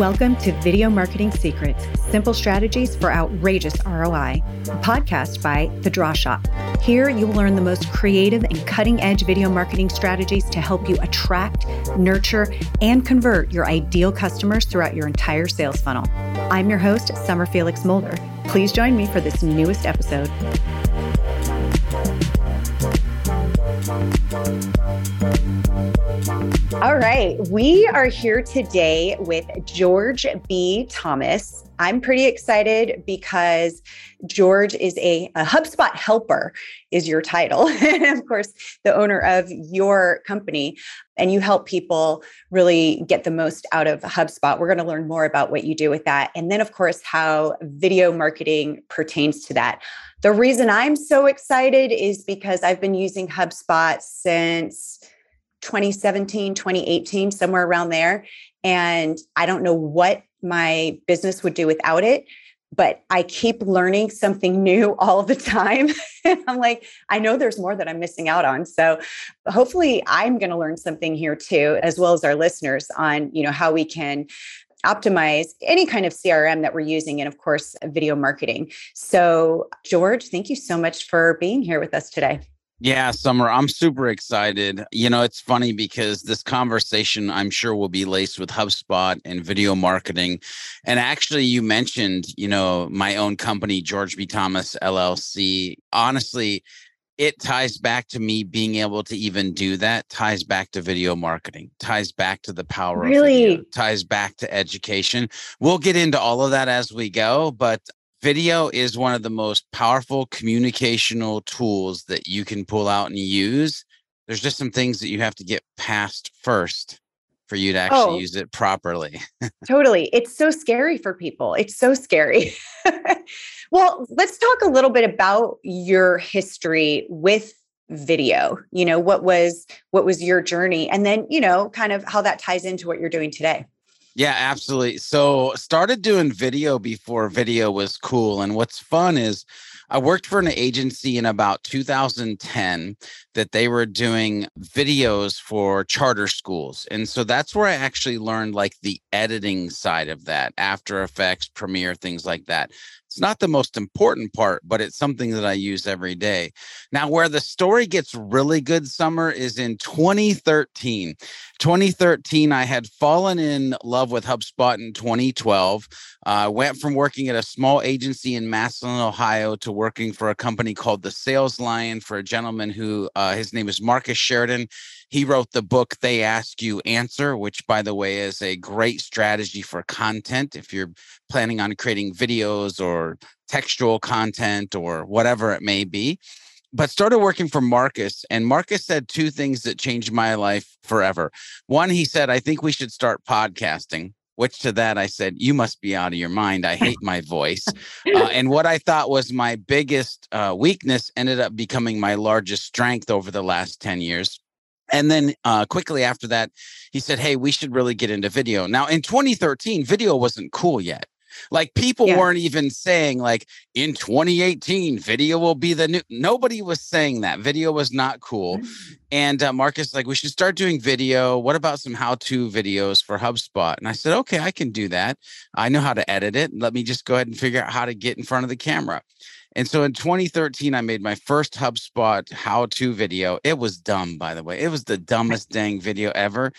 Welcome to Video Marketing Secrets Simple Strategies for Outrageous ROI, podcast by The Draw Shop. Here, you will learn the most creative and cutting edge video marketing strategies to help you attract, nurture, and convert your ideal customers throughout your entire sales funnel. I'm your host, Summer Felix Mulder. Please join me for this newest episode. All right. We are here today with George B. Thomas. I'm pretty excited because George is a, a HubSpot helper, is your title. and of course, the owner of your company. And you help people really get the most out of HubSpot. We're going to learn more about what you do with that. And then, of course, how video marketing pertains to that. The reason I'm so excited is because I've been using HubSpot since 2017, 2018, somewhere around there. And I don't know what my business would do without it, but I keep learning something new all the time. I'm like, I know there's more that I'm missing out on. So hopefully I'm going to learn something here too, as well as our listeners on, you know, how we can optimize any kind of CRM that we're using and of course video marketing. So George, thank you so much for being here with us today. Yeah, Summer, I'm super excited. You know, it's funny because this conversation I'm sure will be laced with HubSpot and video marketing. And actually, you mentioned, you know, my own company, George B. Thomas LLC. Honestly, it ties back to me being able to even do that, ties back to video marketing, ties back to the power really? of video, ties back to education. We'll get into all of that as we go, but video is one of the most powerful communicational tools that you can pull out and use. There's just some things that you have to get past first for you to actually oh, use it properly. totally. It's so scary for people. It's so scary. well, let's talk a little bit about your history with video. You know, what was what was your journey and then, you know, kind of how that ties into what you're doing today. Yeah, absolutely. So started doing video before video was cool. And what's fun is I worked for an agency in about 2010 that they were doing videos for charter schools. And so that's where I actually learned like the editing side of that, After Effects, Premiere, things like that. It's not the most important part, but it's something that I use every day. Now, where the story gets really good, Summer, is in 2013. 2013, I had fallen in love with HubSpot in 2012. I uh, went from working at a small agency in Massillon, Ohio, to working for a company called The Sales Lion for a gentleman who uh, his name is Marcus Sheridan. He wrote the book They Ask You Answer, which, by the way, is a great strategy for content. If you're planning on creating videos or textual content or whatever it may be, but started working for Marcus. And Marcus said two things that changed my life forever. One, he said, I think we should start podcasting. Which to that I said, You must be out of your mind. I hate my voice. Uh, and what I thought was my biggest uh, weakness ended up becoming my largest strength over the last 10 years. And then uh, quickly after that, he said, Hey, we should really get into video. Now, in 2013, video wasn't cool yet. Like people yeah. weren't even saying, like, in 2018, video will be the new. Nobody was saying that. Video was not cool. Mm-hmm. And uh, Marcus, like, we should start doing video. What about some how to videos for HubSpot? And I said, Okay, I can do that. I know how to edit it. Let me just go ahead and figure out how to get in front of the camera. And so in 2013, I made my first HubSpot how to video. It was dumb, by the way. It was the dumbest dang video ever.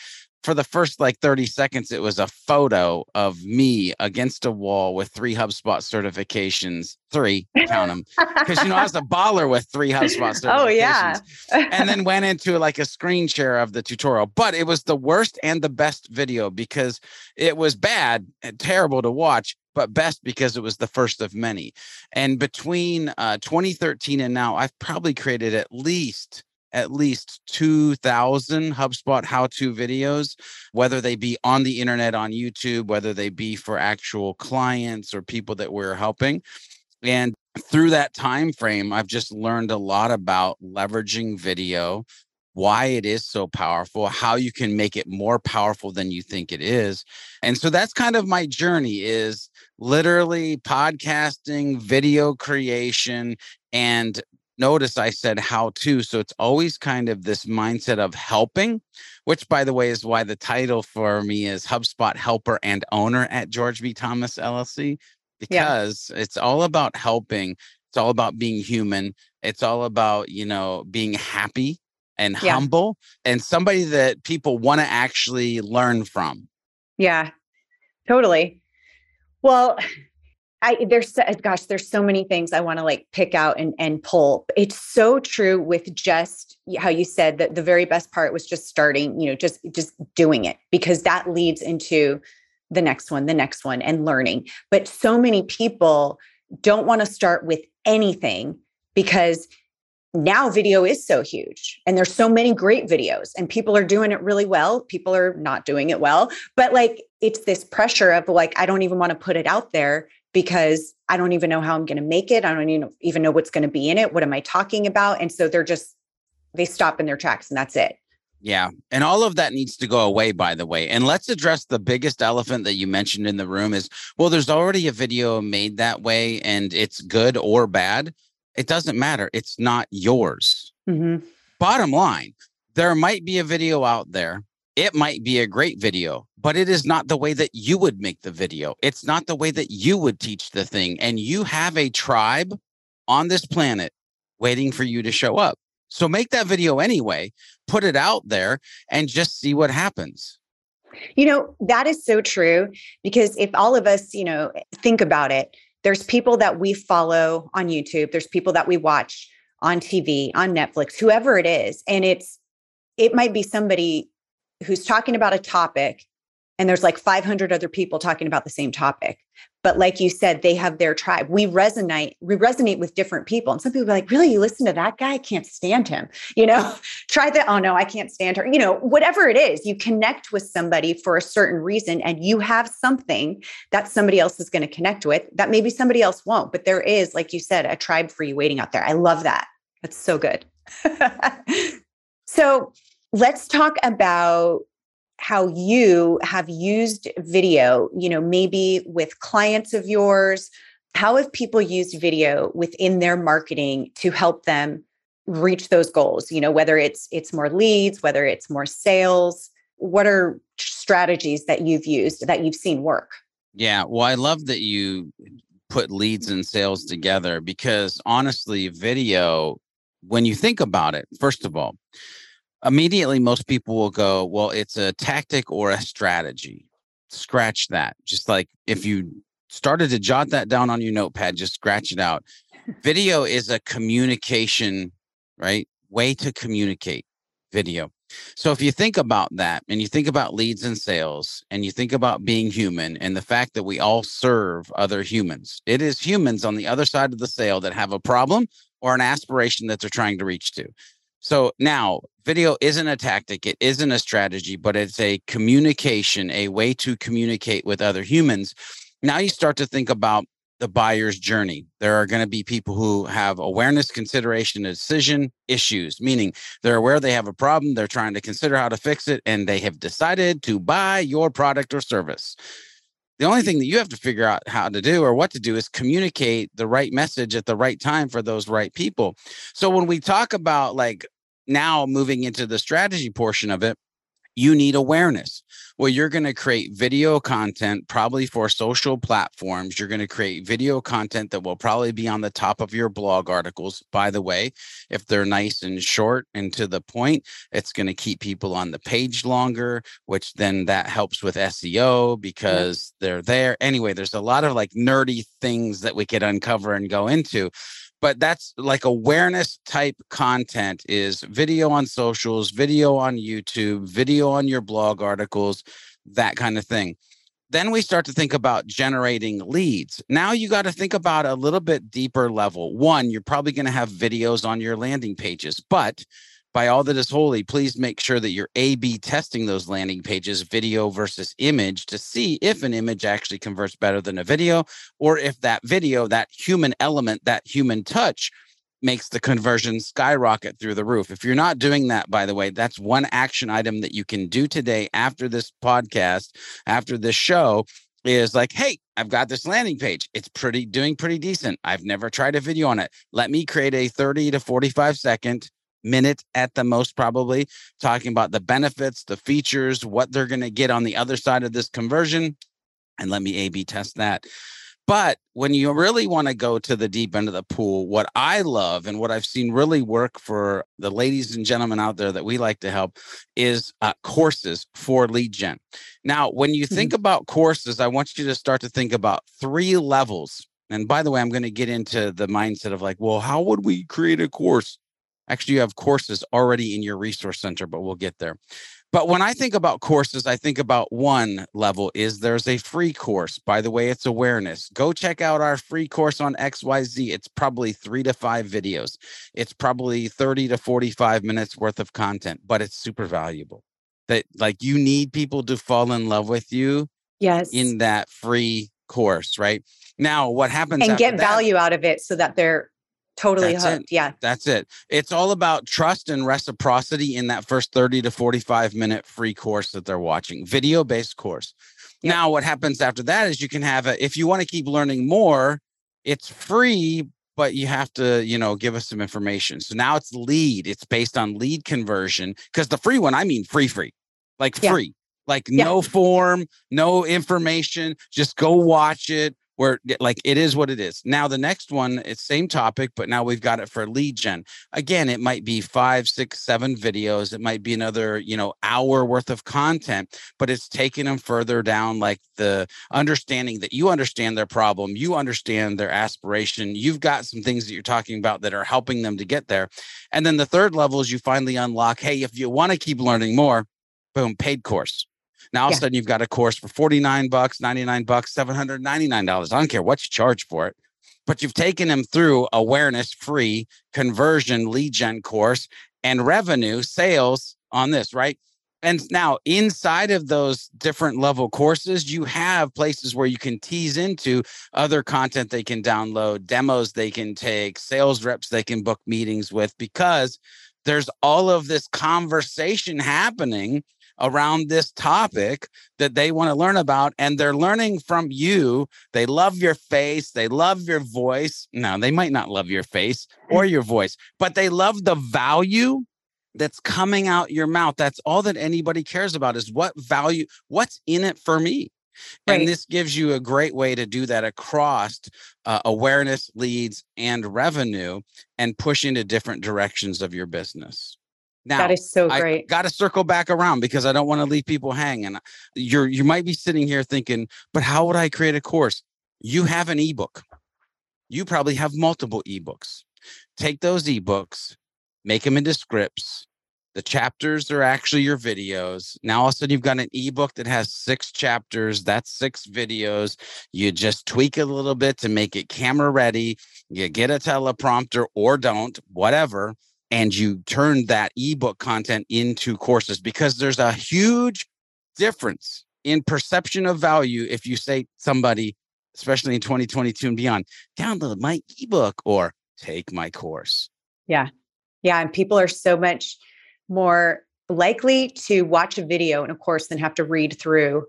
For the first like 30 seconds, it was a photo of me against a wall with three HubSpot certifications. Three, count them. Because, you know, I was a baller with three HubSpot certifications. Oh, yeah. and then went into like a screen share of the tutorial. But it was the worst and the best video because it was bad and terrible to watch but best because it was the first of many. And between uh, 2013 and now, I've probably created at least at least 2000 HubSpot how to videos, whether they be on the internet on YouTube, whether they be for actual clients or people that we're helping. And through that time frame, I've just learned a lot about leveraging video, why it is so powerful, how you can make it more powerful than you think it is. And so that's kind of my journey is literally podcasting, video creation and notice I said how to. So it's always kind of this mindset of helping, which, by the way, is why the title for me is HubSpot Helper and Owner at George B. Thomas LLC, because yeah. it's all about helping. It's all about being human. It's all about, you know, being happy and yeah. humble and somebody that people want to actually learn from. Yeah, totally. Well, I there's gosh, there's so many things I want to like pick out and and pull. It's so true with just how you said that the very best part was just starting, you know, just just doing it because that leads into the next one, the next one and learning. But so many people don't want to start with anything because now video is so huge and there's so many great videos and people are doing it really well people are not doing it well but like it's this pressure of like i don't even want to put it out there because i don't even know how i'm going to make it i don't even, even know what's going to be in it what am i talking about and so they're just they stop in their tracks and that's it yeah. And all of that needs to go away, by the way. And let's address the biggest elephant that you mentioned in the room is well, there's already a video made that way and it's good or bad. It doesn't matter. It's not yours. Mm-hmm. Bottom line, there might be a video out there. It might be a great video, but it is not the way that you would make the video. It's not the way that you would teach the thing. And you have a tribe on this planet waiting for you to show up. So make that video anyway, put it out there and just see what happens. You know, that is so true because if all of us, you know, think about it, there's people that we follow on YouTube, there's people that we watch on TV, on Netflix, whoever it is, and it's it might be somebody who's talking about a topic and there's like 500 other people talking about the same topic. But like you said they have their tribe. We resonate we resonate with different people. And some people are like really? You listen to that guy? I can't stand him. You know try that. Oh no i can't stand her. You know whatever it is you connect with somebody for a certain reason and you have something that somebody else is going to connect with that maybe somebody else won't. But there is like you said a tribe for you waiting out there. I love that. That's so good. So let's talk about how you have used video, you know, maybe with clients of yours. How have people used video within their marketing to help them reach those goals? You know, whether it's it's more leads, whether it's more sales, what are strategies that you've used that you've seen work? Yeah, well, I love that you put leads and sales together because honestly, video, when you think about it, first of all, immediately most people will go, well, it's a tactic or a strategy. Scratch that. Just like if you started to jot that down on your notepad, just scratch it out. Video is a communication, right? Way to communicate video. So if you think about that and you think about leads and sales and you think about being human and the fact that we all serve other humans, it is humans on the other side of the sale that have a problem or an aspiration that they're trying to reach to. So now video isn't a tactic, it isn't a strategy, but it's a communication, a way to communicate with other humans. Now you start to think about the buyer's journey. There are going to be people who have awareness, consideration, decision issues, meaning they're aware they have a problem, they're trying to consider how to fix it, and they have decided to buy your product or service. The only mm. thing that you have to figure out how to do or what to do is communicate the right message at the right time for those right people. So when we talk about like now moving into the strategy portion of it, you need awareness. Well, you're going to create video content probably for social platforms. You're going to create video content that will probably be on the top of your blog articles. By the way, if they're nice and short and to the point, it's going to keep people on the page longer, which then that helps with SEO because yeah. they're there. Anyway, there's a lot of like nerdy things that we could uncover and go into but that's like awareness type content is video on socials, video on YouTube, video on your blog articles, that kind of thing. Then we start to think about generating leads. Now you got to think about a little bit deeper level. One, you're probably going to have videos on your landing pages, but by all that is holy, please make sure that you're A B testing those landing pages, video versus image, to see if an image actually converts better than a video, or if that video, that human element, that human touch makes the conversion skyrocket through the roof. If you're not doing that, by the way, that's one action item that you can do today after this podcast, after this show, is like, hey, I've got this landing page. It's pretty doing pretty decent. I've never tried a video on it. Let me create a 30 to 45 second minute at the most probably talking about the benefits, the features, what they're going to get on the other side of this conversion and let me A B test that. But when you really want to go to the deep end of the pool, what I love and what I've seen really work for the ladies and gentlemen out there that we like to help is uh, courses for lead gen. Now, when you think mm-hmm. about courses, I want you to start to think about three levels. And by the way, I'm going to get into the mindset of like, well, how would we create a course? Actually, you have courses already in your resource center, but we'll get there. But when I think about courses, I think about one level is there's a free course. By the way, it's awareness. Go check out our free course on XYZ. It's probably three to five videos. It's probably 30 to 45 minutes worth of content, but it's super valuable. That like you need people to fall in love with you. Yes. In that free course, right? Now, what happens and get that, value out of it so that they're totally That's hooked. It. Yeah. That's it. It's all about trust and reciprocity in that first 30 to 45 minute free course that they're watching, video based course. Yep. Now, what happens after that is you can have a, if you want to keep learning more, it's free, but you have to, you know, give us some information. So now it's lead. It's based on lead conversion because the free one, I mean free, free, like yeah. free, like yeah. no form, no information. Just go watch it where like it is what it is. Now the next one, it's same topic, but now we've got it for lead gen. Again, it might be five, six, seven videos. It might be another, you know, hour worth of content, but it's taking them further down, like the understanding that you understand their problem, you understand their aspiration. You've got some things that you're talking about that are helping them to get there. And then the third level is you finally unlock, hey, if you want to keep learning more, boom, paid course now all yeah. of a sudden you've got a course for 49 bucks, 99 bucks, $799. I don't care what you charge for it. But you've taken them through awareness free conversion lead gen course and revenue sales on this, right? And now inside of those different level courses, you have places where you can tease into other content they can download, demos they can take, sales reps they can book meetings with, because there's all of this conversation happening around this topic that they want to learn about and they're learning from you. They love your face they love your voice. No they might not love your face or your voice but they love the value that's coming out your mouth. That's all that anybody cares about is what value what's in it for me. Right. And this gives you a great way to do that across uh, awareness, leads, and revenue and push into different directions of your business. Now, that is so great. Got to circle back around because I don't want to leave people hanging. You're you might be sitting here thinking, but how would I create a course? You have an ebook. You probably have multiple ebooks. Take those ebooks, make them into scripts. The chapters are actually your videos. Now all of a sudden you've got an ebook that has six chapters. That's six videos. You just tweak it a little bit to make it camera ready. You get a teleprompter or don't, whatever and you turn that ebook content into courses because there's a huge difference in perception of value if you say somebody especially in 2022 and beyond download my ebook or take my course. Yeah. Yeah and people are so much more likely to watch a video and of course than have to read through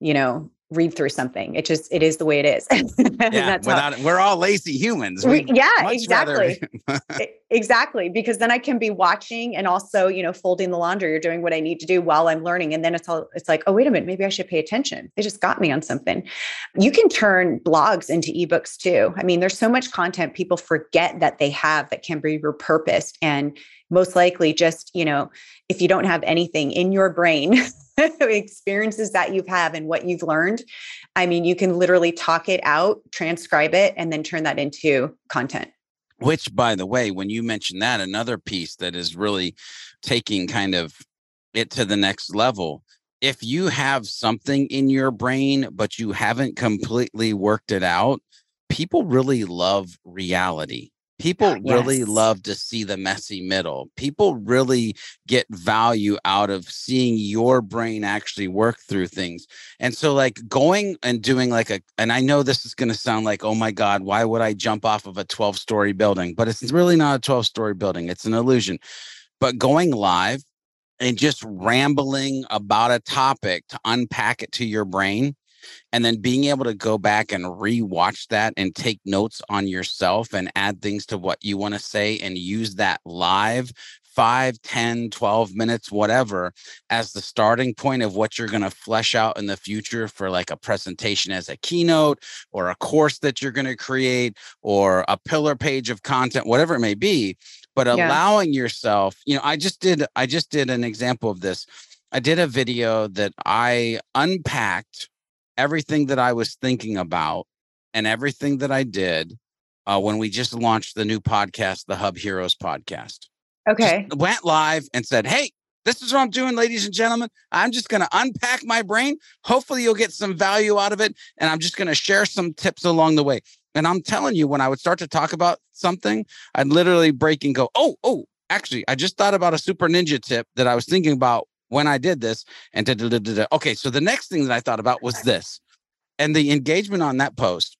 you know read through something. It just it is the way it is. yeah, without we're all lazy humans. We, yeah, exactly. exactly. Because then I can be watching and also, you know, folding the laundry or doing what I need to do while I'm learning. And then it's all it's like, oh, wait a minute, maybe I should pay attention. They just got me on something. You can turn blogs into ebooks too. I mean, there's so much content people forget that they have that can be repurposed and most likely just, you know, if you don't have anything in your brain experiences that you've had and what you've learned. I mean, you can literally talk it out, transcribe it, and then turn that into content. Which, by the way, when you mention that, another piece that is really taking kind of it to the next level. If you have something in your brain, but you haven't completely worked it out, people really love reality. People ah, yes. really love to see the messy middle. People really get value out of seeing your brain actually work through things. And so, like going and doing like a, and I know this is going to sound like, oh my God, why would I jump off of a 12 story building? But it's really not a 12 story building, it's an illusion. But going live and just rambling about a topic to unpack it to your brain and then being able to go back and rewatch that and take notes on yourself and add things to what you want to say and use that live 5 10 12 minutes whatever as the starting point of what you're going to flesh out in the future for like a presentation as a keynote or a course that you're going to create or a pillar page of content whatever it may be but yeah. allowing yourself you know i just did i just did an example of this i did a video that i unpacked everything that i was thinking about and everything that i did uh, when we just launched the new podcast the hub heroes podcast Okay. Just went live and said, Hey, this is what I'm doing, ladies and gentlemen. I'm just going to unpack my brain. Hopefully, you'll get some value out of it. And I'm just going to share some tips along the way. And I'm telling you, when I would start to talk about something, I'd literally break and go, Oh, oh, actually, I just thought about a super ninja tip that I was thinking about when I did this. And da, da, da, okay, so the next thing that I thought about was this. And the engagement on that post.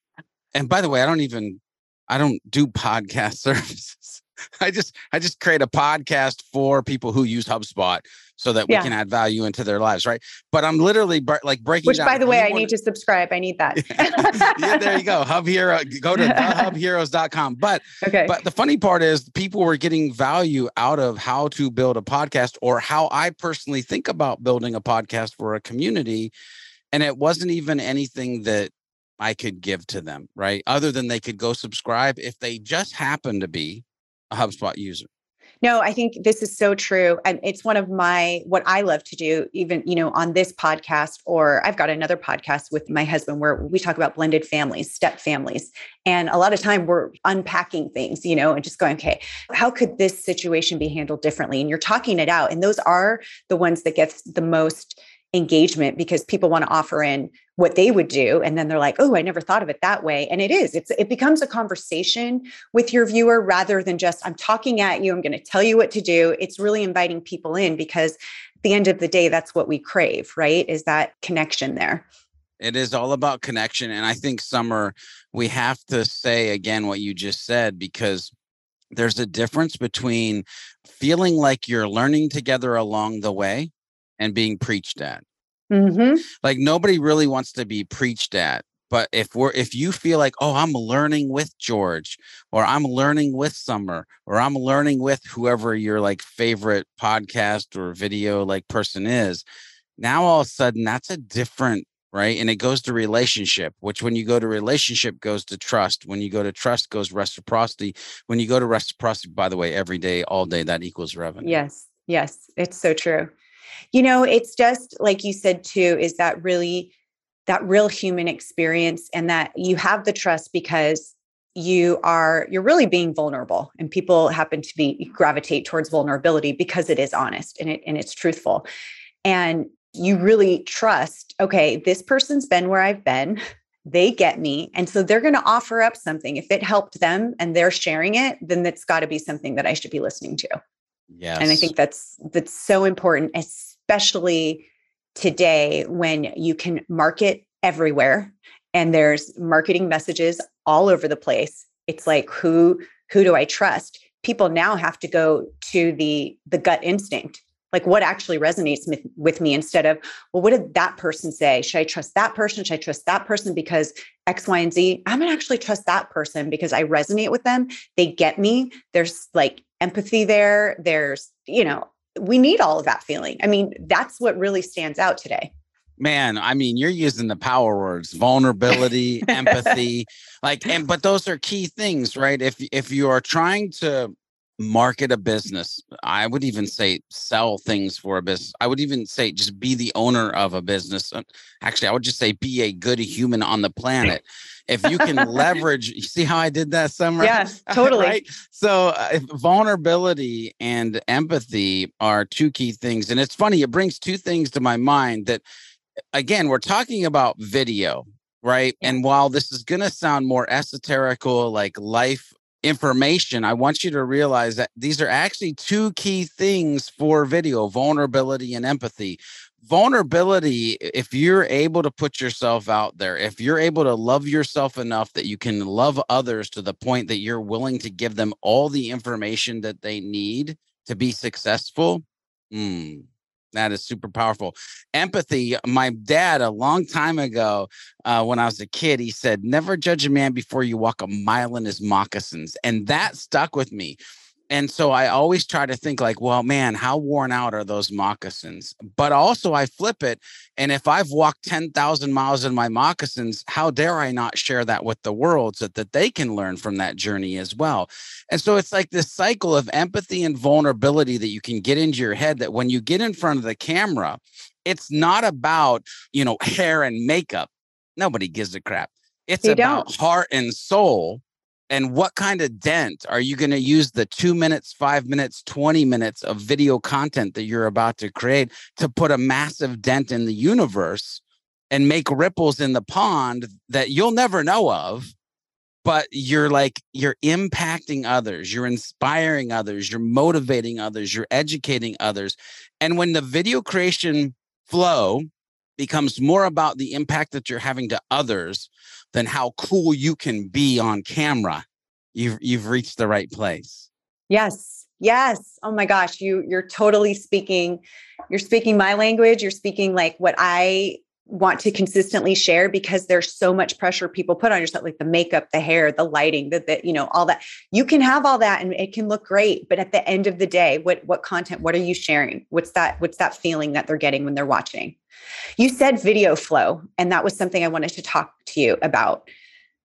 And by the way, I don't even I don't do podcast services. I just I just create a podcast for people who use HubSpot so that we can add value into their lives, right? But I'm literally like breaking. Which, by the way, I need to subscribe. I need that. yeah, there you go. Hub Hero. Go to hubheroes.com. But okay. But the funny part is, people were getting value out of how to build a podcast or how I personally think about building a podcast for a community, and it wasn't even anything that I could give to them, right? Other than they could go subscribe if they just happen to be a HubSpot user. No, I think this is so true. And it's one of my, what I love to do, even, you know, on this podcast, or I've got another podcast with my husband where we talk about blended families, step families. And a lot of time we're unpacking things, you know, and just going, okay, how could this situation be handled differently? And you're talking it out. And those are the ones that gets the most engagement because people want to offer in what they would do and then they're like oh i never thought of it that way and it is it's it becomes a conversation with your viewer rather than just i'm talking at you i'm going to tell you what to do it's really inviting people in because at the end of the day that's what we crave right is that connection there. It is all about connection and i think summer we have to say again what you just said because there's a difference between feeling like you're learning together along the way and being preached at. Mm-hmm. Like nobody really wants to be preached at. But if we're if you feel like, oh, I'm learning with George, or I'm learning with Summer, or I'm learning with whoever your like favorite podcast or video like person is, now all of a sudden that's a different right and it goes to relationship which when you go to relationship goes to trust when you go to trust goes reciprocity when you go to reciprocity by the way every day all day that equals revenue yes yes it's so true you know, it's just like you said too, is that really that real human experience and that you have the trust because you are you're really being vulnerable and people happen to be gravitate towards vulnerability because it is honest and it and it's truthful. And you really trust okay this person's been where i've been. They get me. And so they're going to offer up something. If it helped them and they're sharing it then that's got to be something that i should be listening to yeah and i think that's that's so important especially today when you can market everywhere and there's marketing messages all over the place. It's like who who do i trust? People now have to go to the the gut instinct. Like what actually resonates with, with me instead of well what did that person say? Should i trust that person? Should i trust that person because x y and z? I'm gonna actually trust that person because i resonate with them. They get me. There's like empathy there there's you know we need all of that feeling. I mean, that's what really stands out today. Man, I mean, you're using the power words, vulnerability, empathy, like and but those are key things, right? If if you are trying to market a business, I would even say sell things for a business. I would even say just be the owner of a business. Uh, actually, I would just say be a good human on the planet. If you can leverage you see how i did that summer? Yes, totally. right. So uh, vulnerability and empathy are two key things and it's funny it brings two things to my mind that again we're talking about video right? And while this is going to sound more esoterical like life information i want you to realize that these are actually two key things for video vulnerability and empathy. Vulnerability if you're able to put yourself out there if you're able to love yourself enough that you can love others to the point that you're willing to give them all the information that they need to be successful mm, That is super powerful. Empathy. My dad, a long time ago, uh, when I was a kid, he said, Never judge a man before you walk a mile in his moccasins. And that stuck with me and so I always try to think like, well, man, how worn out are those moccasins? But also I flip it. And if I've walked 10,000 miles in my moccasins, how dare I not share that with the world so that they can learn from that journey as well? And so it's like this cycle of empathy and vulnerability that you can get into your head that when you get in front of the camera, it's not about, you know, hair and makeup. Nobody gives a crap. It's they about don't. heart and soul and what kind of dent are you going to use the two minutes, five minutes, 20 minutes of video content that you're about to create to put a massive dent in the universe and make ripples in the pond that you'll never know of? But you're like, you're impacting others, you're inspiring others, you're motivating others, you're educating others. And when the video creation flow becomes more about the impact that you're having to others than how cool you can be on camera, you've you've reached the right place. Yes. Yes. Oh my gosh, you you're totally speaking you're speaking my language, you're speaking like what I want to consistently share because there's so much pressure people put on yourself like the makeup the hair the lighting the, the you know all that you can have all that and it can look great but at the end of the day what what content what are you sharing what's that what's that feeling that they're getting when they're watching you said video flow, and that was something I wanted to talk to you about.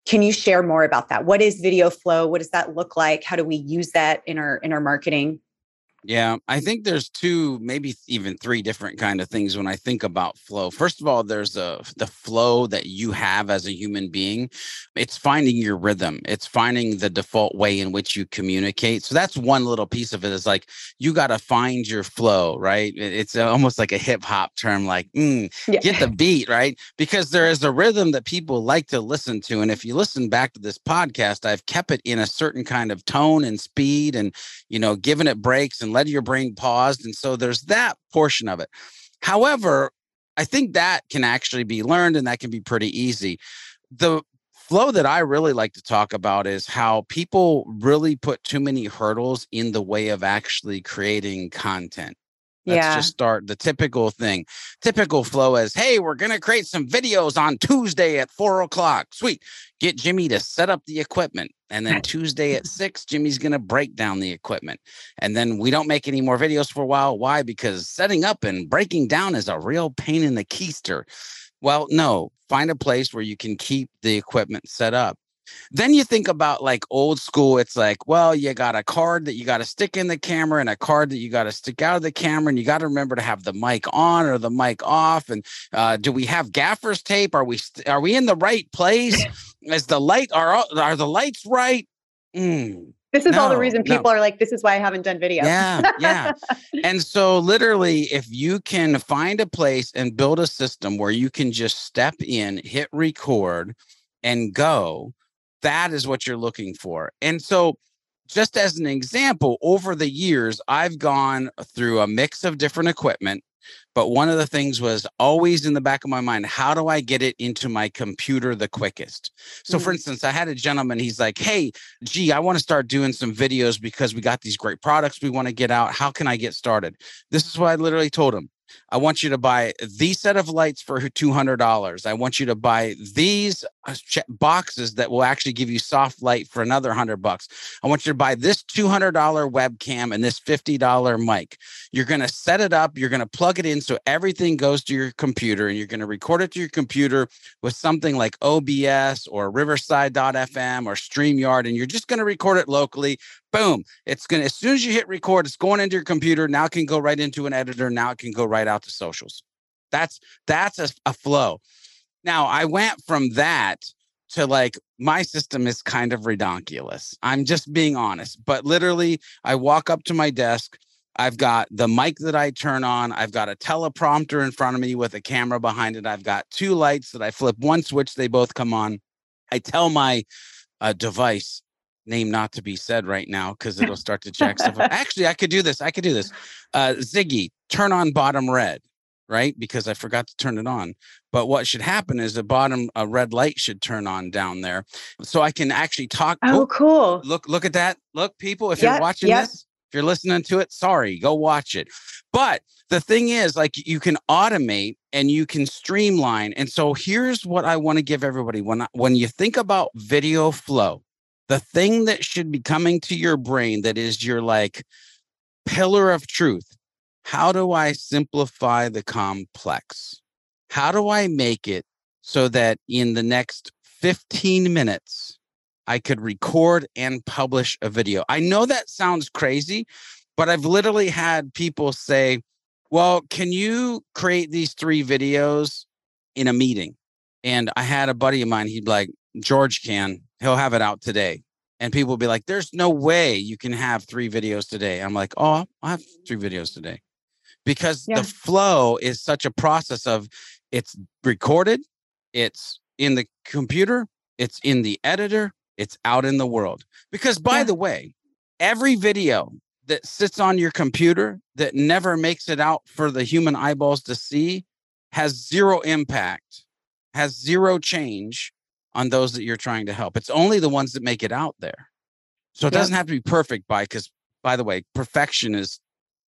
Can you share more about that? What is video flow? What does that look like? How do we use that in our in our marketing? Yeah, I think there's two, maybe even three different kind of things when I think about flow. First of all, there's a the flow that you have as a human being. It's finding your rhythm. It's finding the default way in which you communicate. So that's one little piece of it. Is like you got to find your flow, right? It's almost like a hip hop term, like mm, yeah. get the beat, right? Because there is a rhythm that people like to listen to, and if you listen back to this podcast, I've kept it in a certain kind of tone and speed, and you know, given it breaks and let your brain paused. And so there's that portion of it. However, I think that can actually be learned and that can be pretty easy. The flow that I really like to talk about is how people really put too many hurdles in the way of actually creating content. Let's yeah. just start the typical thing. Typical flow is, hey, we're going to create some videos on Tuesday at four o'clock. Sweet. Get Jimmy to set up the equipment. And then Tuesday at mm-hmm. six, Jimmy's going to break down the equipment. And then we don't make any more videos for a while. Why? Because setting up and breaking down is a real pain in the keister. Well, no, find a place where you can keep the equipment set up. Then you think about like old school, it's like, well, you got a card that you got to stick in the camera and a card that you got to stick out of the camera. And you got to remember to have the mic on or the mic off. And uh, do we have gaffer's tape? Are we, st- are we in the right place? Is the light, are, are the lights right? Mm. This is no, all the reason people no. are like, this is why I haven't done video. Yeah, yeah. and so, literally, if you can find a place and build a system where you can just step in, hit record, and go, that is what you're looking for. And so, just as an example, over the years, I've gone through a mix of different equipment. But one of the things was always in the back of my mind how do I get it into my computer the quickest? So, mm-hmm. for instance, I had a gentleman, he's like, Hey, gee, I want to start doing some videos because we got these great products we want to get out. How can I get started? This is what I literally told him I want you to buy these set of lights for $200. I want you to buy these boxes that will actually give you soft light for another 100 bucks. I want you to buy this $200 webcam and this $50 mic. You're going to set it up, you're going to plug it in so everything goes to your computer and you're going to record it to your computer with something like OBS or riverside.fm or StreamYard and you're just going to record it locally boom it's gonna as soon as you hit record it's going into your computer now it can go right into an editor now it can go right out to socials that's that's a, a flow now i went from that to like my system is kind of redonkulous i'm just being honest but literally i walk up to my desk I've got the mic that I turn on. I've got a teleprompter in front of me with a camera behind it. I've got two lights that I flip one switch, they both come on. I tell my uh, device, name not to be said right now because it'll start to jack stuff up. Actually, I could do this. I could do this. Uh, Ziggy, turn on bottom red, right? Because I forgot to turn it on. But what should happen is the bottom a red light should turn on down there, so I can actually talk. Oh, oh cool! Look, look at that. Look, people, if yep, you're watching yep. this, if you're listening to it, sorry, go watch it. But the thing is like you can automate and you can streamline and so here's what i want to give everybody when when you think about video flow the thing that should be coming to your brain that is your like pillar of truth how do i simplify the complex? How do i make it so that in the next 15 minutes i could record and publish a video? I know that sounds crazy but i've literally had people say well, can you create these three videos in a meeting? And I had a buddy of mine, he'd like, George can, he'll have it out today. And people will be like, there's no way you can have three videos today. I'm like, oh, I have three videos today. Because yeah. the flow is such a process of it's recorded, it's in the computer, it's in the editor, it's out in the world. Because by yeah. the way, every video that sits on your computer that never makes it out for the human eyeballs to see has zero impact, has zero change on those that you're trying to help. It's only the ones that make it out there. So it doesn't have to be perfect by because by the way, perfection is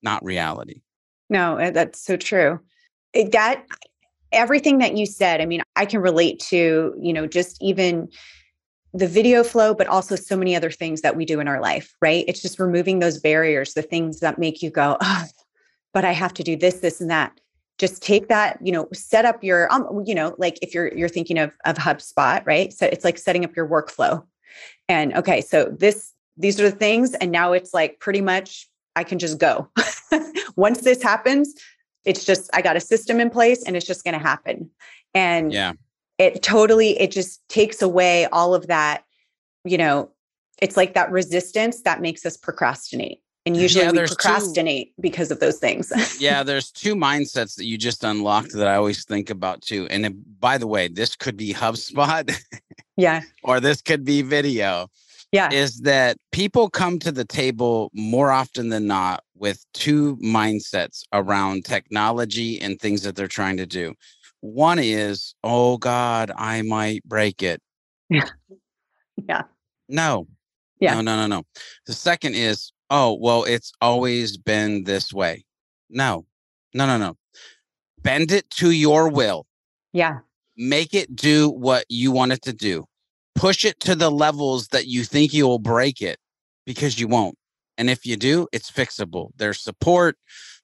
not reality. No, that's so true. It, that everything that you said, I mean, I can relate to, you know, just even the video flow, but also so many other things that we do in our life, right? It's just removing those barriers, the things that make you go, oh, but I have to do this, this, and that. Just take that, you know, set up your, um, you know, like if you're you're thinking of of HubSpot, right? So it's like setting up your workflow. And okay, so this these are the things, and now it's like pretty much I can just go. Once this happens, it's just I got a system in place, and it's just going to happen. And yeah, it totally it just takes away all of that you know it's like that resistance that makes us procrastinate and usually yeah, we procrastinate two, because of those things yeah there's two mindsets that you just unlocked that i always think about too and by the way this could be hubspot yeah or this could be video yeah is that people come to the table more often than not with two mindsets around technology and things that they're trying to do one is, oh God, I might break it. Yeah. Yeah. No. Yeah. No, no, no, no. The second is, oh, well, it's always been this way. No, no, no, no. Bend it to your will. Yeah. Make it do what you want it to do. Push it to the levels that you think you will break it because you won't. And if you do, it's fixable. There's support,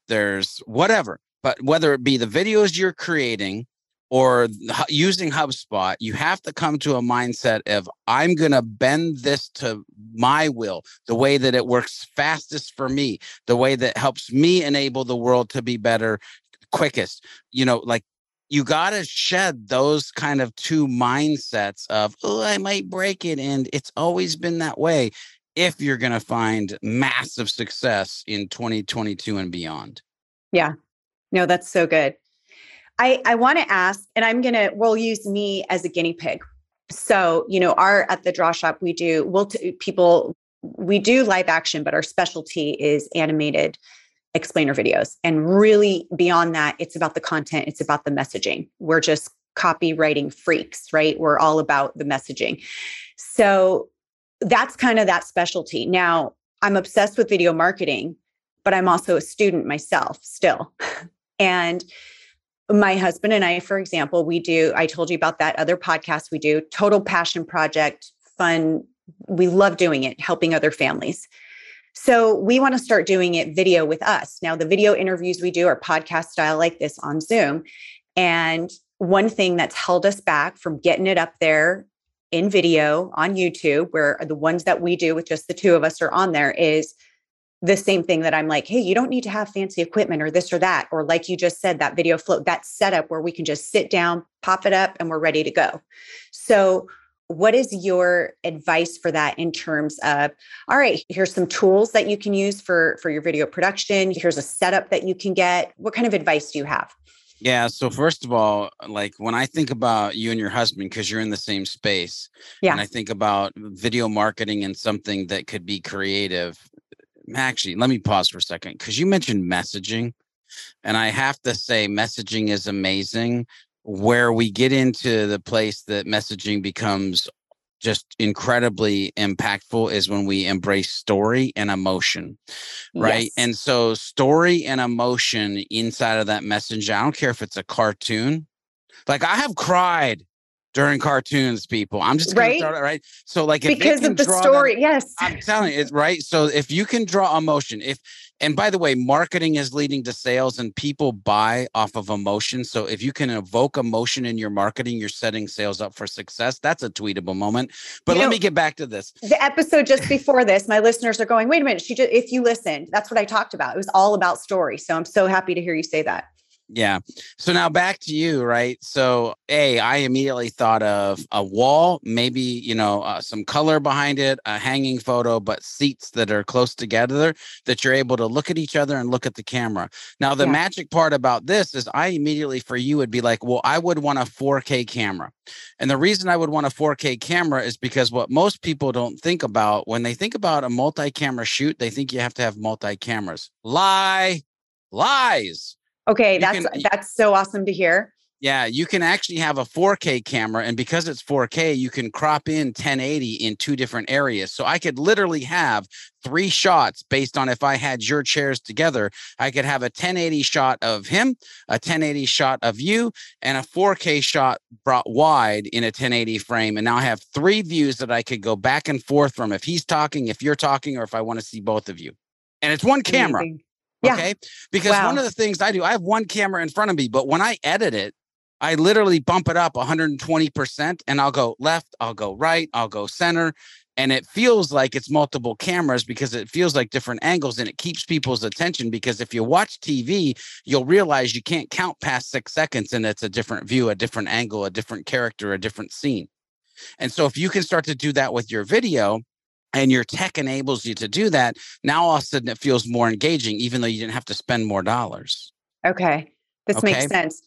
there's whatever. But whether it be the videos you're creating or using HubSpot, you have to come to a mindset of I'm going to bend this to my will, the way that it works fastest for me, the way that helps me enable the world to be better quickest. You know, like you got to shed those kind of two mindsets of, oh, I might break it. And it's always been that way if you're going to find massive success in 2022 and beyond. Yeah. No, that's so good. I, I want to ask, and I'm going to, we'll use me as a guinea pig. So, you know, our at the draw shop, we do, we'll, t- people, we do live action, but our specialty is animated explainer videos. And really beyond that, it's about the content, it's about the messaging. We're just copywriting freaks, right? We're all about the messaging. So that's kind of that specialty. Now, I'm obsessed with video marketing, but I'm also a student myself still. and my husband and I, for example, we do, I told you about that other podcast we do, total passion project, fun. We love doing it, helping other families. So we want to start doing it video with us. Now, the video interviews we do are podcast style like this on Zoom. And one thing that's held us back from getting it up there in video on YouTube, where the ones that we do with just the two of us are on there, is the same thing that I'm like, hey, you don't need to have fancy equipment or this or that. Or like you just said, that video float, that setup where we can just sit down, pop it up, and we're ready to go. So, what is your advice for that in terms of all right here's some tools that you can use for for your video production here's a setup that you can get what kind of advice do you have yeah. So first of all, like when I think about you and your husband, because you're in the same space, yeah. and I think about video marketing and something that could be creative, actually, let me pause for a second because you mentioned messaging. And I have to say, messaging is amazing. Where we get into the place that messaging becomes just incredibly impactful is when we embrace story and emotion right yes. and so story and emotion inside of that message i don't care if it's a cartoon like i have cried during cartoons, people. I'm just right, start, right. So, like, because of the story, that, yes, I'm telling you, it's right. So, if you can draw emotion, if and by the way, marketing is leading to sales, and people buy off of emotion. So, if you can evoke emotion in your marketing, you're setting sales up for success. That's a tweetable moment. But you let know, me get back to this. The episode just before this, my listeners are going, "Wait a minute!" She just, if you listened, that's what I talked about. It was all about story. So, I'm so happy to hear you say that. Yeah. So now back to you, right? So, A, I immediately thought of a wall, maybe, you know, uh, some color behind it, a hanging photo, but seats that are close together that you're able to look at each other and look at the camera. Now, the yeah. magic part about this is I immediately for you would be like, well, I would want a 4K camera. And the reason I would want a 4K camera is because what most people don't think about when they think about a multi camera shoot, they think you have to have multi cameras. Lie, lies Okay, you that's can, that's so awesome to hear. Yeah, you can actually have a 4K camera, and because it's 4K, you can crop in 1080 in two different areas. So I could literally have three shots based on if I had your chairs together. I could have a 1080 shot of him, a 1080 shot of you, and a 4K shot brought wide in a 1080 frame. And now I have three views that I could go back and forth from if he's talking, if you're talking, or if I want to see both of you. And it's one camera. Amazing. Yeah. Okay. Because wow. one of the things I do, I have one camera in front of me, but when I edit it, I literally bump it up 120% and I'll go left, I'll go right, I'll go center. And it feels like it's multiple cameras because it feels like different angles and it keeps people's attention. Because if you watch TV, you'll realize you can't count past six seconds and it's a different view, a different angle, a different character, a different scene. And so if you can start to do that with your video, and your tech enables you to do that, now all of a sudden it feels more engaging, even though you didn't have to spend more dollars. Okay. This okay. makes sense.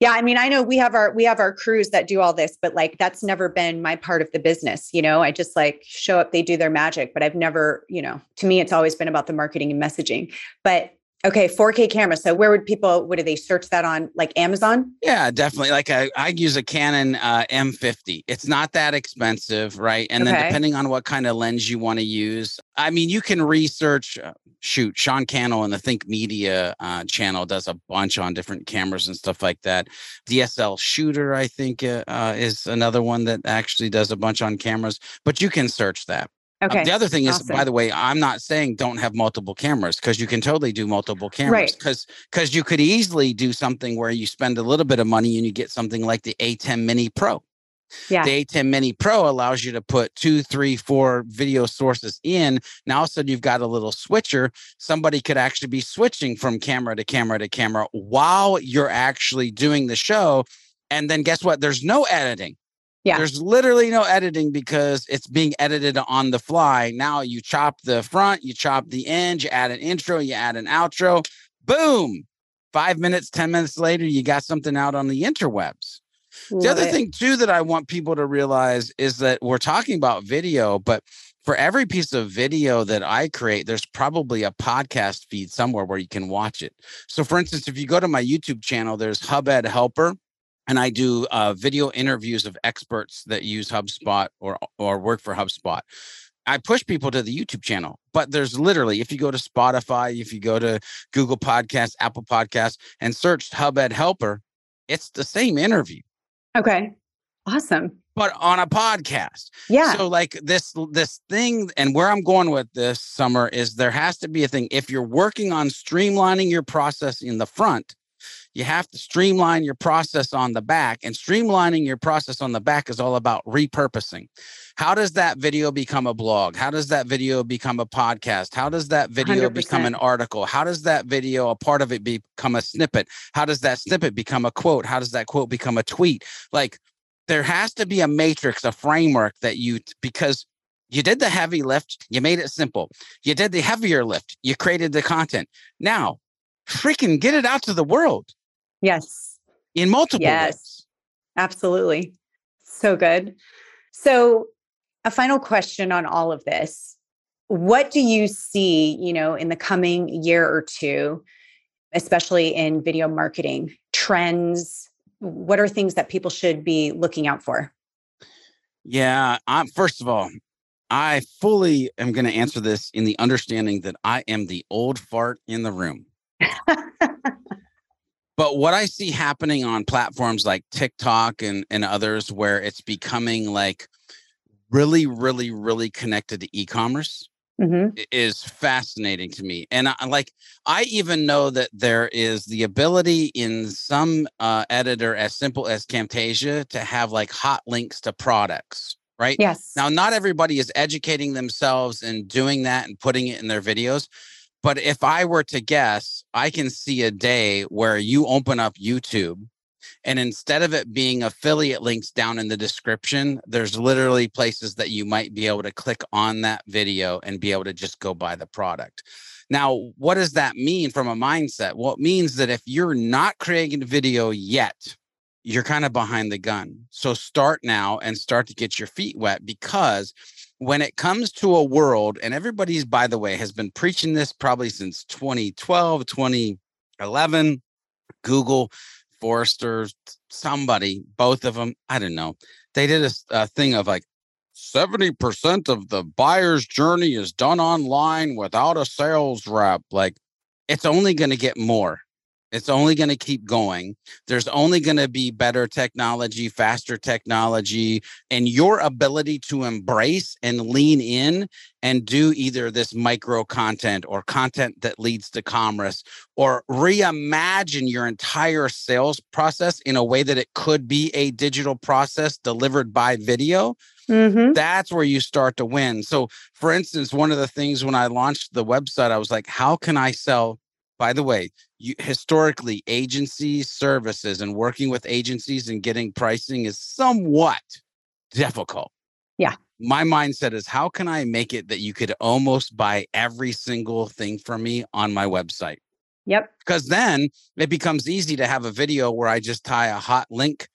Yeah, I mean, I know we have our we have our crews that do all this, but like that's never been my part of the business. You know, I just like show up, they do their magic, but I've never, you know, to me, it's always been about the marketing and messaging. But Okay, 4K camera. So where would people, what do they search that on like Amazon? Yeah, definitely. Like I, I use a Canon uh, M50. It's not that expensive, right? And okay. then depending on what kind of lens you want to use, I mean, you can research, uh, shoot, Sean Cannell and the Think Media uh, channel does a bunch on different cameras and stuff like that. DSL Shooter, I think, uh, uh, is another one that actually does a bunch on cameras, but you can search that. Okay. Um, the other thing is, awesome. by the way, I'm not saying don't have multiple cameras because you can totally do multiple cameras. Because right. because you could easily do something where you spend a little bit of money and you get something like the ATEM Mini Pro. Yeah. The ATEM Mini Pro allows you to put two, three, four video sources in. Now, all of a sudden, you've got a little switcher. Somebody could actually be switching from camera to camera to camera while you're actually doing the show. And then guess what? There's no editing. Yeah. There's literally no editing because it's being edited on the fly. Now you chop the front, you chop the end, you add an intro, you add an outro. Boom. Five minutes, 10 minutes later, you got something out on the interwebs. Love the other it. thing, too, that I want people to realize is that we're talking about video, but for every piece of video that I create, there's probably a podcast feed somewhere where you can watch it. So, for instance, if you go to my YouTube channel, there's Hub Ed Helper and I do uh, video interviews of experts that use HubSpot or or work for HubSpot. I push people to the YouTube channel, but there's literally, if you go to Spotify, if you go to Google Podcasts, Apple Podcasts, and search Hub Ed Helper, it's the same interview. Okay, awesome. But on a podcast. Yeah. So like this this thing, and where I'm going with this summer is there has to be a thing. If you're working on streamlining your process in the front, you have to streamline your process on the back and streamlining your process on the back is all about repurposing. How does that video become a blog? How does that video become a podcast? How does that video 100%. become an article? How does that video a part of it become a snippet? How does that snippet become a quote? How does that quote become a tweet? Like there has to be a matrix a framework that you because you did the heavy lift you made it simple. You did the heavier lift you created the content. Now freaking get it out to the world Yes. In multiple yes. Ways. Absolutely. So good. So, a final question on all of this. What do you see, you know, in the coming year or two, especially in video marketing, trends? What are things that people should be looking out for? Yeah. I'm, first of all, I fully am going to answer this in the understanding that I am the old fart in the room. but what I see happening on platforms like TikTok and, and others, where it's becoming like really, really, really connected to e commerce. Mm-hmm. is fascinating to me and I, like i even know that there is the ability in some uh, editor as simple as camtasia to have like hot links to products right? Yes. Now, not everybody is educating themselves and doing that and putting it in their videos. But if I were to guess, I can see a day where you open up YouTube and instead of it being affiliate links down in the description, there's literally places that you might be able to click on that video and be able to just go buy the product. Now, what does that mean from a mindset? Well, it means that if you're not creating a video yet, you're kind of behind the gun. So start now and start to get your feet wet because when it comes to a world, and everybody's, by the way, has been preaching this probably since 2012, 2011, Google, Forrester, somebody, both of them, I don't know. They did a, a thing of like 70% of the buyer's journey is done online without a sales rep. Like it's only going to get more it's only going to keep going. There's only going to be better technology, faster technology, and your ability to embrace and lean in and do either this micro content or content that leads to commerce or reimagine your entire sales process in a way that it could be a digital process delivered by video. Mm-hmm. That's where you start to win. So, for instance, one of the things when I launched the website, I was like, how can I sell by the way, you, historically, agencies, services, and working with agencies and getting pricing is somewhat difficult. Yeah. My mindset is how can I make it that you could almost buy every single thing from me on my website? Yep. Because then it becomes easy to have a video where I just tie a hot link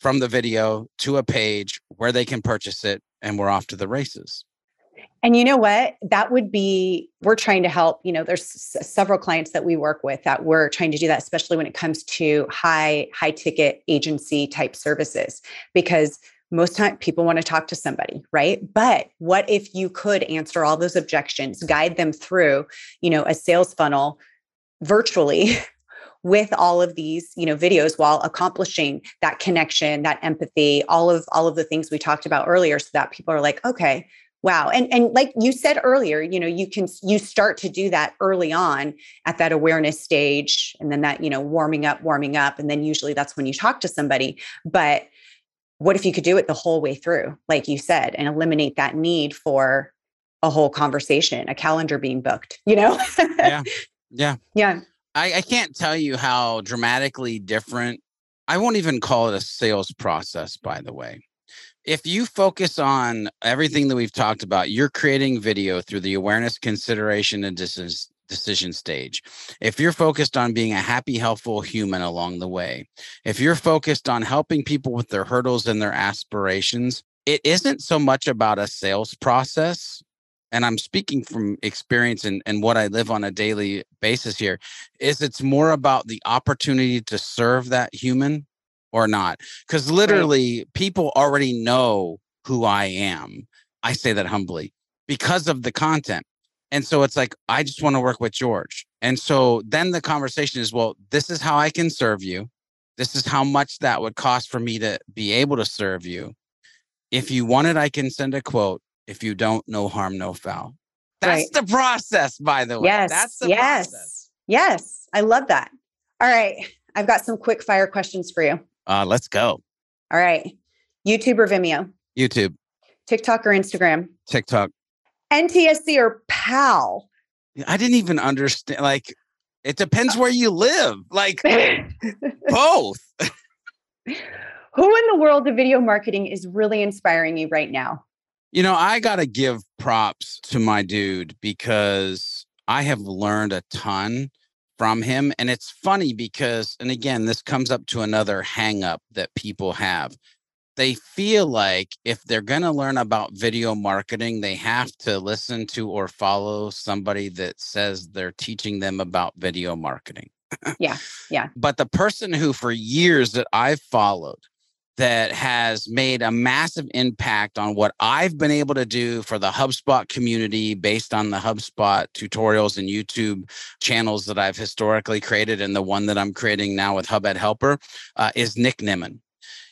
from the video to a page where they can purchase it and we're off to the races. And you know what? That would be, we're trying to help. You know, there's several clients that we work with that we're trying to do that, especially when it comes to high, high ticket agency type services, because most time people want to talk to somebody right but what if you could answer all those objections guide them through you know a sales funnel virtually with all of these you know videos while accomplishing that connection that empathy all of all of the things we talked about earlier so that people are like okay wow and and like you said earlier you know you can you start to do that early on at that awareness stage and then that you know warming up warming up and then usually that's when you talk to somebody but what if you could do it the whole way through like you said and eliminate that need for a whole conversation a calendar being booked you know? Yeah yeah. Yeah. I, I can't tell you how dramatically different i won't even call it a sales process by the way if you focus on everything that we've talked about, you're creating video through the awareness, consideration, and decision stage. If you're focused on being a happy, helpful human along the way, if you're focused on helping people with their hurdles and their aspirations, it isn't so much about a sales process. And I'm speaking from experience and, and what I live on a daily basis here, is it's more about the opportunity to serve that human or not. Because literally, right. people already know who I am. I say that humbly because of the content. And so it's like, I just want to work with George. And so then the conversation is, well, this is how I can serve you. This is how much that would cost for me to be able to serve you. If you want it, I can send a quote. If you don't, no harm, no foul. That's right. the process, by the way. Yes. That's the yes. Process. Yes. I love that. All right. I've got some quick fire questions for you. Uh, let's go. All right. YouTube or Vimeo? YouTube. TikTok or Instagram? TikTok. NTSC or PAL? I didn't even understand. Like, it depends where you live. Like, both. Who in the world of video marketing is really inspiring you right now? You know, I got to give props to my dude because I have learned a ton from him. And it's funny because, and again, this comes up to another hang up that people have. They feel like if they're going to learn about video marketing, they have to listen to or follow somebody that says they're teaching them about video marketing. yeah. Yeah. But the person who, for years that I've followed, that has made a massive impact on what I've been able to do for the HubSpot community based on the HubSpot tutorials and YouTube channels that I've historically created and the one that I'm creating now with Hub Helper uh, is Nick Nimmin.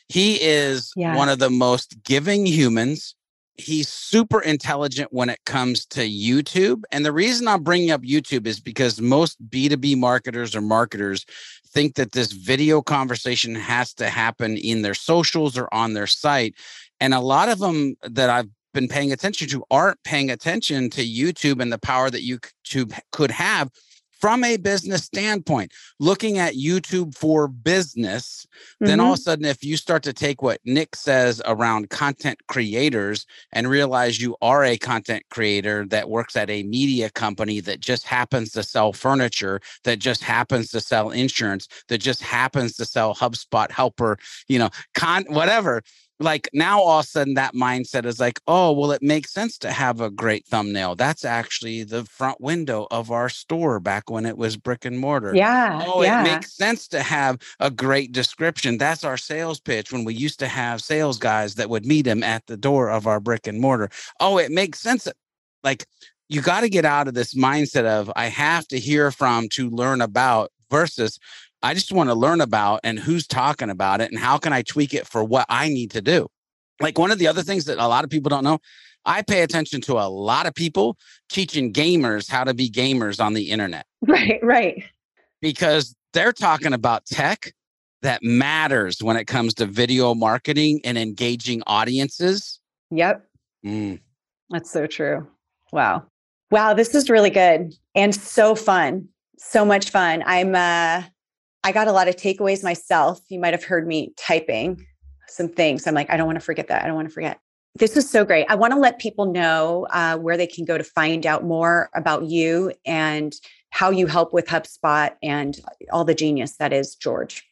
He is yeah. one of the most giving humans. He's super intelligent when it comes to YouTube. And the reason I'm bringing up YouTube is because most B2B marketers or marketers think that this video conversation has to happen in their socials or on their site. And a lot of them that I've been paying attention to aren't paying attention to YouTube and the power that YouTube could have from a business standpoint, looking at YouTube for business, mm-hmm. then all of a mm-hmm. sudden, if you start to take what Nick says around content creators and realize you are a content creator that works at a media company that just happens to sell furniture, that just happens to sell insurance, that just happens to sell HubSpot helper, you know, con whatever like now all of a sudden that mindset is like oh well it makes sense to have a great thumbnail. That's actually the front window of our store back when it was brick and mortar. Yeah oh yeah. it makes sense to have a great description. That's our sales pitch when we used to have sales guys that would meet him at the door of our brick and mortar. Oh it makes sense. Like you got to get out of this mindset of i have to hear from to learn about versus I just want to learn about and who's talking about it and how can I tweak it for what I need to do. Like one of the other things that a lot of people don't know, I pay attention to a lot of people teaching gamers how to be gamers on the internet. Right, right. Because they're talking about tech that matters when it comes to video marketing and engaging audiences. Yep. Mm. That's so true. Wow. Wow, this is really good and so fun. So much fun. I'm uh I got a lot of takeaways myself. You might have heard me typing some things. I'm like, I don't want to forget that. I don't want to forget. This was so great. I want to let people know uh, where they can go to find out more about you and how you help with HubSpot and all the genius that is George.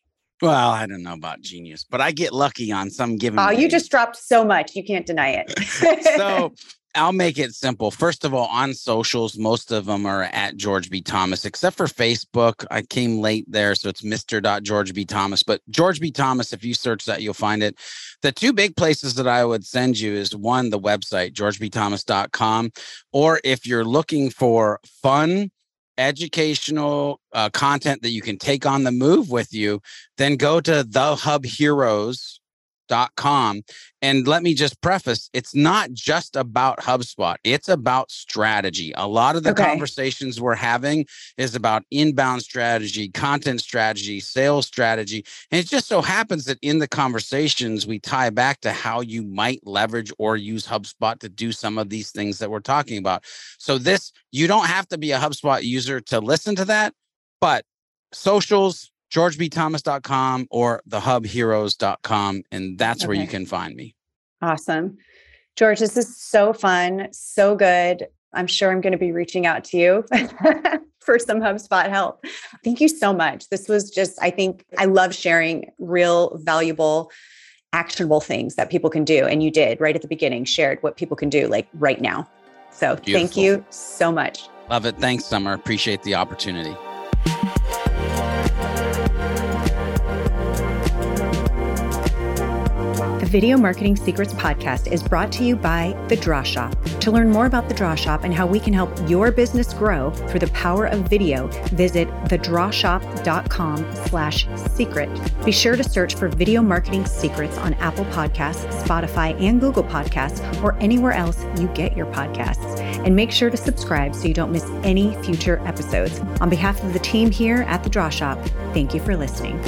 Well, I don't know about genius, but I get lucky on some given. Oh, you just dropped so much. You can't deny it. so I'll make it simple. First of all, on socials, most of them are at George B. Thomas, except for Facebook. I came late there, so it's Mr. George B. Thomas. But George B. Thomas, if you search that, you'll find it. The two big places that I would send you is one, the website, georgebthomas.com, or if you're looking for fun, educational uh, content that you can take on the move with you, then go to the Hub Heroes com. And let me just preface it's not just about HubSpot, it's about strategy. A lot of the okay. conversations we're having is about inbound strategy, content strategy, sales strategy. And it just so happens that in the conversations, we tie back to how you might leverage or use HubSpot to do some of these things that we're talking about. So, this, you don't have to be a HubSpot user to listen to that, but socials, georgebthomas.com or thehubheroes.com. And that's okay. where you can find me. Awesome. George, this is so fun, so good. I'm sure I'm going to be reaching out to you for some HubSpot help. Thank you so much. This was just, I think I love sharing real, valuable, actionable things that people can do. And you did right at the beginning, shared what people can do like right now. So Beautiful. thank you so much. Love it. Thanks, Summer. Appreciate the opportunity. Video Marketing Secrets podcast is brought to you by The Draw Shop. To learn more about The Draw Shop and how we can help your business grow through the power of video, visit thedrawshop.com slash secret. Be sure to search for Video Marketing Secrets on Apple Podcasts, Spotify, and Google Podcasts, or anywhere else you get your podcasts. And make sure to subscribe so you don't miss any future episodes. On behalf of the team here at The Draw Shop, thank you for listening.